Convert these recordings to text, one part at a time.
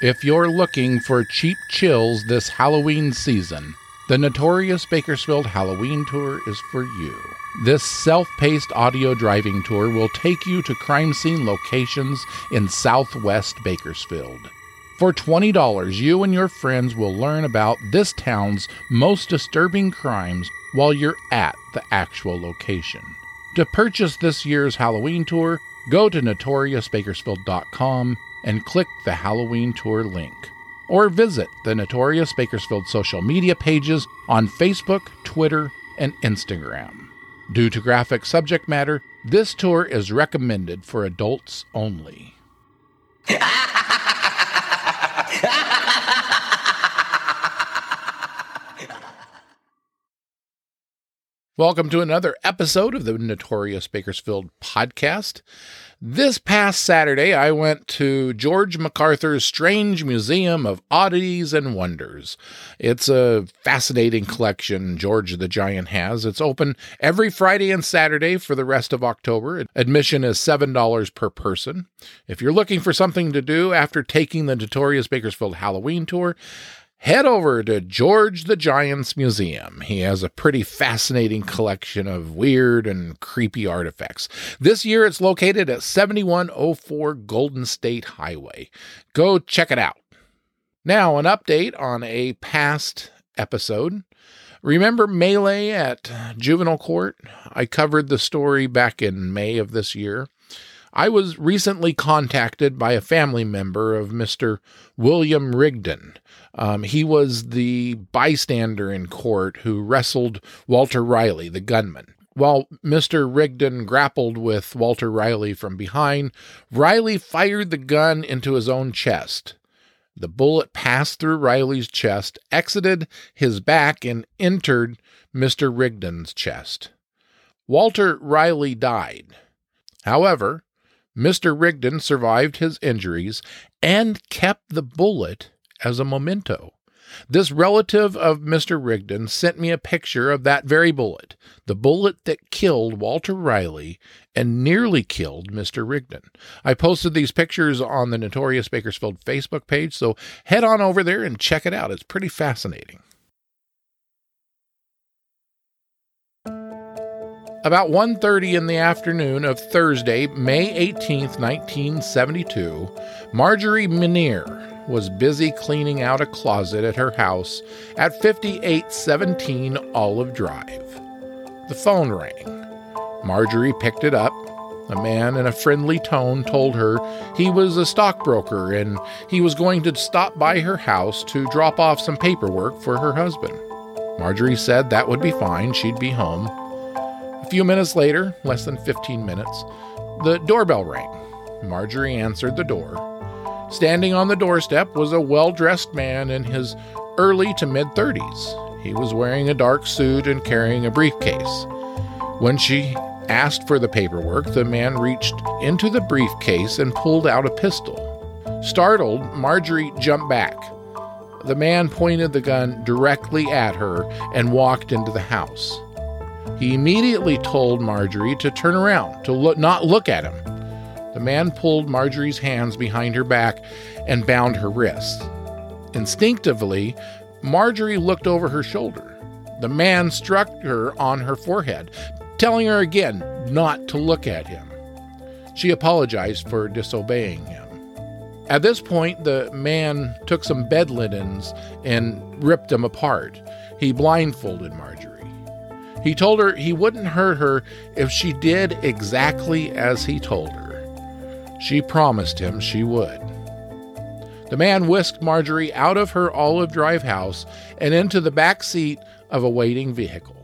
If you're looking for cheap chills this Halloween season, the Notorious Bakersfield Halloween Tour is for you. This self paced audio driving tour will take you to crime scene locations in southwest Bakersfield. For $20, you and your friends will learn about this town's most disturbing crimes while you're at the actual location. To purchase this year's Halloween tour, go to notoriousbakersfield.com and click the Halloween tour link. Or visit the Notorious Bakersfield social media pages on Facebook, Twitter, and Instagram. Due to graphic subject matter, this tour is recommended for adults only. Welcome to another episode of the Notorious Bakersfield podcast. This past Saturday, I went to George MacArthur's Strange Museum of Oddities and Wonders. It's a fascinating collection George the Giant has. It's open every Friday and Saturday for the rest of October. Admission is $7 per person. If you're looking for something to do after taking the Notorious Bakersfield Halloween tour, head over to George the Giant's Museum. He has a pretty fascinating collection of weird and creepy artifacts. This year it's located at 7104 Golden State Highway. Go check it out. Now, an update on a past episode. Remember Melee at Juvenile Court? I covered the story back in May of this year. I was recently contacted by a family member of Mr. William Rigdon. Um, he was the bystander in court who wrestled Walter Riley, the gunman. While Mr. Rigdon grappled with Walter Riley from behind, Riley fired the gun into his own chest. The bullet passed through Riley's chest, exited his back, and entered Mr. Rigdon's chest. Walter Riley died. However, Mr. Rigdon survived his injuries and kept the bullet as a memento. This relative of Mr. Rigdon sent me a picture of that very bullet, the bullet that killed Walter Riley and nearly killed Mr. Rigdon. I posted these pictures on the Notorious Bakersfield Facebook page, so head on over there and check it out. It's pretty fascinating. About 1:30 in the afternoon of Thursday, May 18th, 1972, Marjorie Minier was busy cleaning out a closet at her house at 5817 Olive Drive. The phone rang. Marjorie picked it up. A man in a friendly tone told her he was a stockbroker and he was going to stop by her house to drop off some paperwork for her husband. Marjorie said that would be fine, she'd be home. A few minutes later, less than 15 minutes, the doorbell rang. Marjorie answered the door. Standing on the doorstep was a well dressed man in his early to mid 30s. He was wearing a dark suit and carrying a briefcase. When she asked for the paperwork, the man reached into the briefcase and pulled out a pistol. Startled, Marjorie jumped back. The man pointed the gun directly at her and walked into the house. He immediately told Marjorie to turn around, to not look at him. The man pulled Marjorie's hands behind her back and bound her wrists. Instinctively, Marjorie looked over her shoulder. The man struck her on her forehead, telling her again not to look at him. She apologized for disobeying him. At this point, the man took some bed linens and ripped them apart. He blindfolded Marjorie. He told her he wouldn't hurt her if she did exactly as he told her. She promised him she would. The man whisked Marjorie out of her Olive Drive house and into the back seat of a waiting vehicle.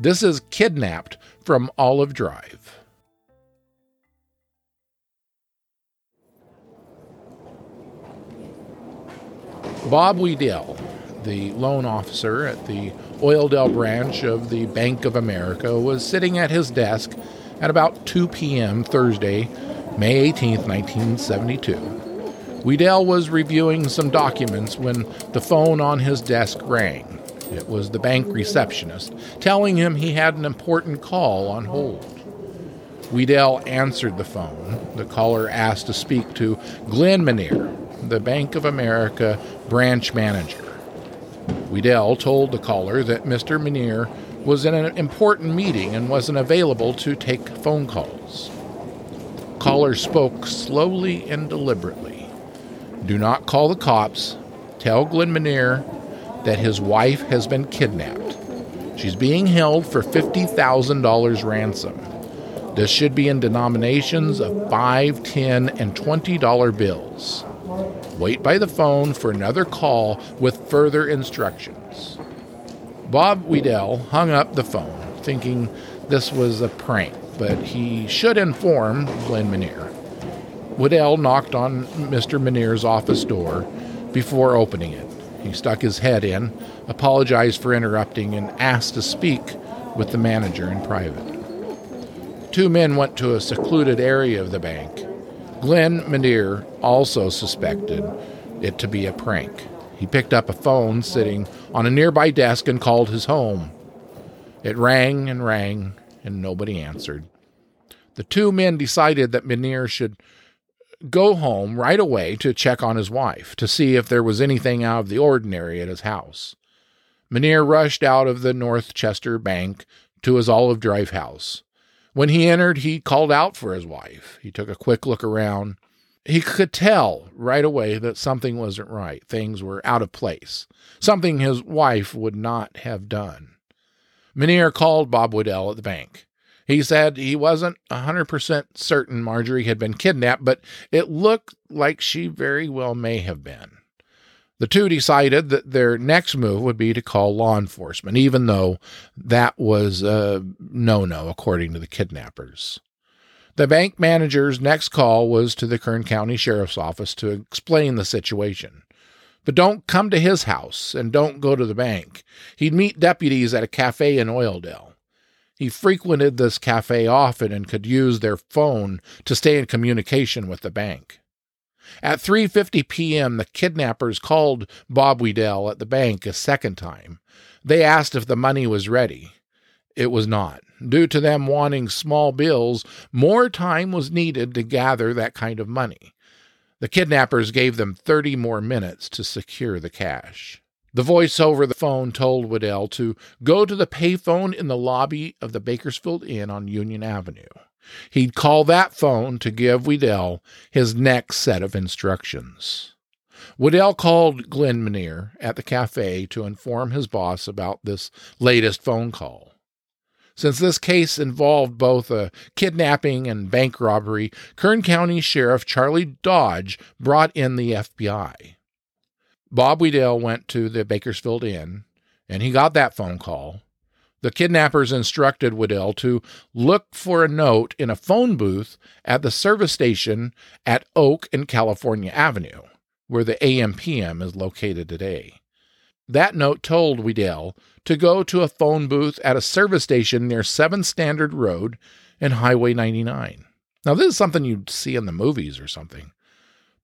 This is Kidnapped from Olive Drive. Bob Wedell, the loan officer at the Oildale branch of the Bank of America, was sitting at his desk at about 2 p.m. Thursday, May 18, 1972. Wedell was reviewing some documents when the phone on his desk rang. It was the bank receptionist telling him he had an important call on hold. Wedell answered the phone. The caller asked to speak to Glenn Menier, the Bank of America branch manager. Wedell told the caller that Mr. Menier was in an important meeting and wasn't available to take phone calls. Caller spoke slowly and deliberately. Do not call the cops. Tell Glenn Menier that his wife has been kidnapped. She's being held for $50,000 ransom. This should be in denominations of 5, 10, and $20 bills. Wait by the phone for another call with further instructions. Bob Wedell hung up the phone, thinking this was a prank, but he should inform Glenn Menier. Wedell knocked on Mr. Menier's office door before opening it. He stuck his head in, apologized for interrupting, and asked to speak with the manager in private. Two men went to a secluded area of the bank. Glenn Menier also suspected it to be a prank. He picked up a phone sitting on a nearby desk and called his home. It rang and rang, and nobody answered. The two men decided that Menier should go home right away to check on his wife to see if there was anything out of the ordinary at his house. Menier rushed out of the Northchester Bank to his Olive Drive house. When he entered, he called out for his wife. He took a quick look around. He could tell right away that something wasn't right. Things were out of place, something his wife would not have done. Menier called Bob Wedell at the bank. He said he wasn't a 100% certain Marjorie had been kidnapped, but it looked like she very well may have been. The two decided that their next move would be to call law enforcement, even though that was a no no, according to the kidnappers. The bank manager's next call was to the Kern County Sheriff's Office to explain the situation. But don't come to his house and don't go to the bank. He'd meet deputies at a cafe in Oildale. He frequented this cafe often and could use their phone to stay in communication with the bank. At 3:50 p.m., the kidnappers called Bob Wedell at the bank a second time. They asked if the money was ready. It was not. Due to them wanting small bills, more time was needed to gather that kind of money. The kidnappers gave them 30 more minutes to secure the cash. The voice over the phone told Wedell to go to the payphone in the lobby of the Bakersfield Inn on Union Avenue. He'd call that phone to give Wedell his next set of instructions. Wedell called Glenn Menier at the cafe to inform his boss about this latest phone call. Since this case involved both a kidnapping and bank robbery, Kern County Sheriff Charlie Dodge brought in the FBI. Bob Wedell went to the Bakersfield Inn and he got that phone call. The kidnappers instructed Wedell to look for a note in a phone booth at the service station at Oak and California Avenue, where the AMPM is located today. That note told Wedell to go to a phone booth at a service station near 7 Standard Road and Highway 99. Now, this is something you'd see in the movies or something.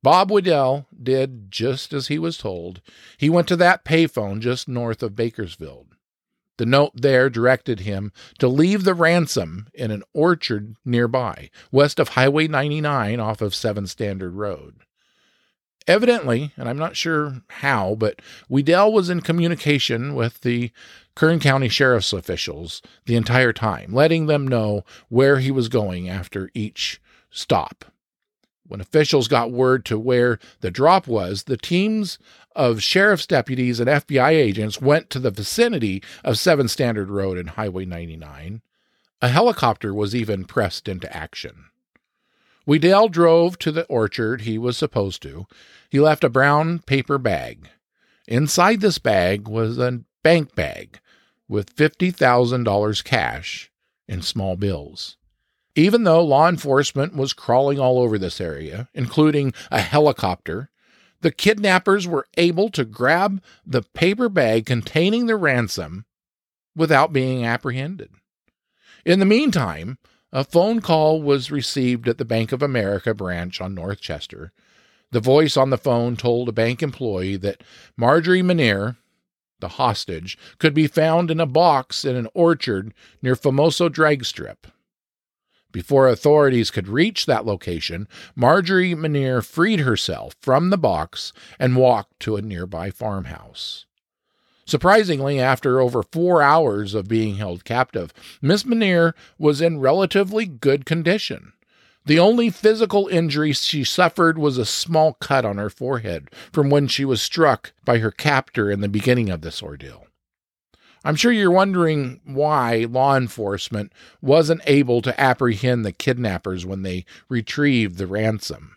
Bob Wedell did just as he was told. He went to that payphone just north of Bakersfield. The note there directed him to leave the ransom in an orchard nearby, west of Highway 99 off of 7 Standard Road. Evidently, and I'm not sure how, but Wedell was in communication with the Kern County Sheriff's officials the entire time, letting them know where he was going after each stop. When officials got word to where the drop was, the teams of sheriff's deputies and FBI agents went to the vicinity of 7 Standard Road and Highway 99. A helicopter was even pressed into action. Wedell drove to the orchard he was supposed to. He left a brown paper bag. Inside this bag was a bank bag with $50,000 cash in small bills. Even though law enforcement was crawling all over this area, including a helicopter, the kidnappers were able to grab the paper bag containing the ransom without being apprehended. In the meantime, a phone call was received at the Bank of America branch on North Chester. The voice on the phone told a bank employee that Marjorie Manier, the hostage, could be found in a box in an orchard near Famoso Drag Strip. Before authorities could reach that location, Marjorie Manier freed herself from the box and walked to a nearby farmhouse. Surprisingly, after over four hours of being held captive, Miss Manier was in relatively good condition. The only physical injury she suffered was a small cut on her forehead from when she was struck by her captor in the beginning of this ordeal. I'm sure you're wondering why law enforcement wasn't able to apprehend the kidnappers when they retrieved the ransom.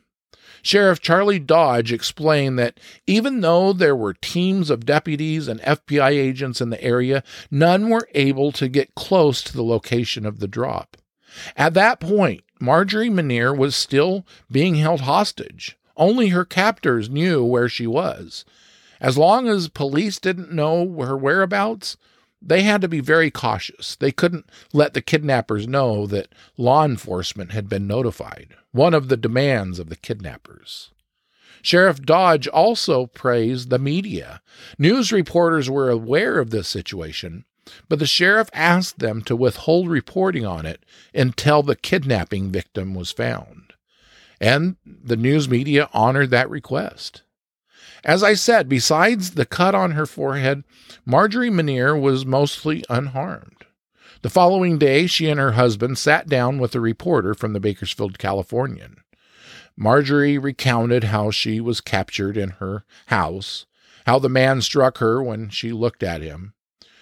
Sheriff Charlie Dodge explained that even though there were teams of deputies and FBI agents in the area, none were able to get close to the location of the drop. At that point, Marjorie Manier was still being held hostage. Only her captors knew where she was. As long as police didn't know her whereabouts, they had to be very cautious. They couldn't let the kidnappers know that law enforcement had been notified, one of the demands of the kidnappers. Sheriff Dodge also praised the media. News reporters were aware of this situation, but the sheriff asked them to withhold reporting on it until the kidnapping victim was found. And the news media honored that request. As I said, besides the cut on her forehead, Marjorie Manier was mostly unharmed. The following day, she and her husband sat down with a reporter from the Bakersfield Californian. Marjorie recounted how she was captured in her house, how the man struck her when she looked at him.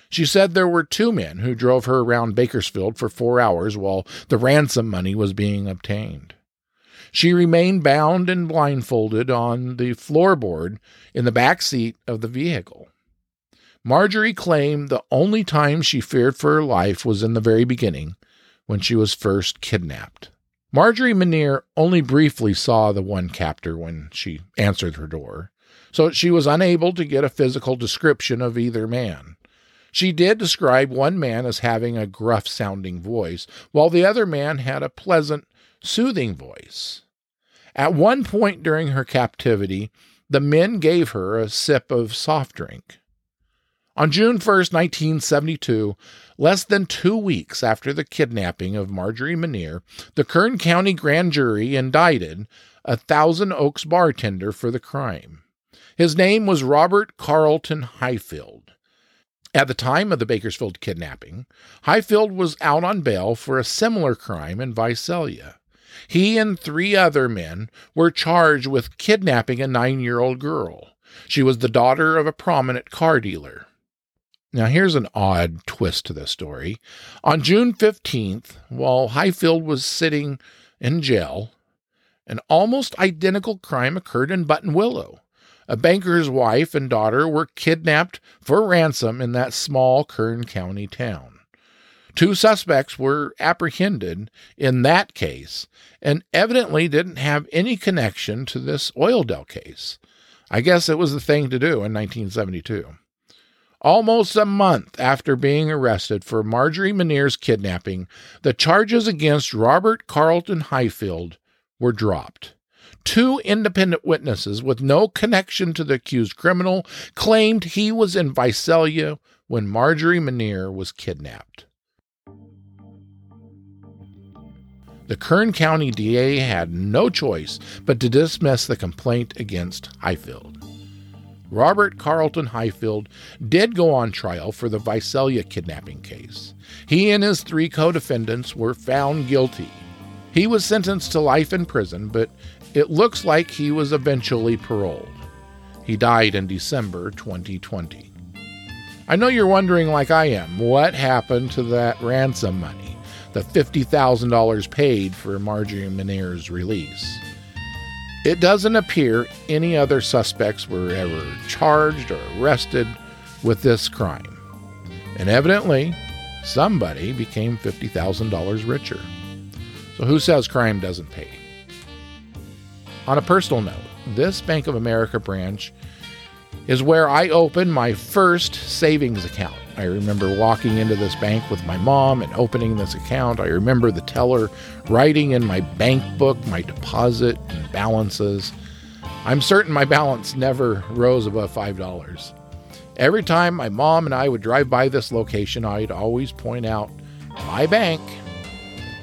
She said there were two men who drove her around Bakersfield for four hours while the ransom money was being obtained. She remained bound and blindfolded on the floorboard in the back seat of the vehicle. Marjorie claimed the only time she feared for her life was in the very beginning, when she was first kidnapped. Marjorie Manier only briefly saw the one captor when she answered her door, so she was unable to get a physical description of either man. She did describe one man as having a gruff sounding voice, while the other man had a pleasant, soothing voice. At one point during her captivity, the men gave her a sip of soft drink. On June 1st, 1972, less than two weeks after the kidnapping of Marjorie Manier, the Kern County grand jury indicted a Thousand Oaks bartender for the crime. His name was Robert Carlton Highfield. At the time of the Bakersfield kidnapping, Highfield was out on bail for a similar crime in Visalia. He and three other men were charged with kidnapping a nine year old girl. She was the daughter of a prominent car dealer. Now, here's an odd twist to this story. On June 15th, while Highfield was sitting in jail, an almost identical crime occurred in Buttonwillow. A banker's wife and daughter were kidnapped for ransom in that small Kern County town. Two suspects were apprehended in that case and evidently didn't have any connection to this Oildale case. I guess it was the thing to do in 1972. Almost a month after being arrested for Marjorie Manier's kidnapping, the charges against Robert Carlton Highfield were dropped. Two independent witnesses with no connection to the accused criminal claimed he was in Visalia when Marjorie Manier was kidnapped. The Kern County DA had no choice but to dismiss the complaint against Highfield. Robert Carlton Highfield did go on trial for the Visalia kidnapping case. He and his three co defendants were found guilty. He was sentenced to life in prison, but it looks like he was eventually paroled. He died in December 2020. I know you're wondering, like I am, what happened to that ransom money? The $50,000 paid for Marjorie Manier's release. It doesn't appear any other suspects were ever charged or arrested with this crime. And evidently, somebody became $50,000 richer. So who says crime doesn't pay? On a personal note, this Bank of America branch is where I opened my first savings account. I remember walking into this bank with my mom and opening this account. I remember the teller writing in my bank book my deposit and balances. I'm certain my balance never rose above $5. Every time my mom and I would drive by this location, I'd always point out my bank.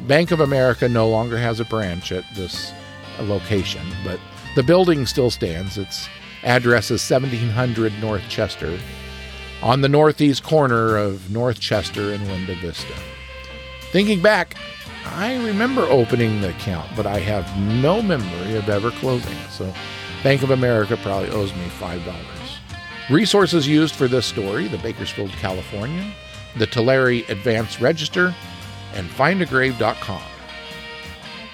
Bank of America no longer has a branch at this location, but the building still stands. Its address is 1700 North Chester, on the northeast corner of North Chester and Linda Vista. Thinking back, I remember opening the account, but I have no memory of ever closing it. So Bank of America probably owes me $5. Resources used for this story the Bakersfield Californian, the Tulare Advanced Register, and findagrave.com.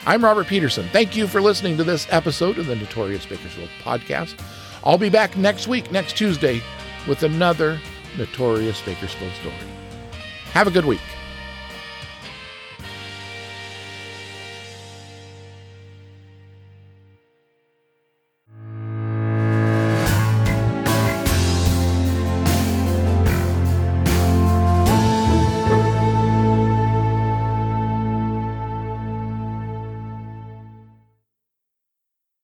I'm Robert Peterson. Thank you for listening to this episode of the Notorious Bakersfield podcast. I'll be back next week, next Tuesday, with another Notorious Bakersfield story. Have a good week.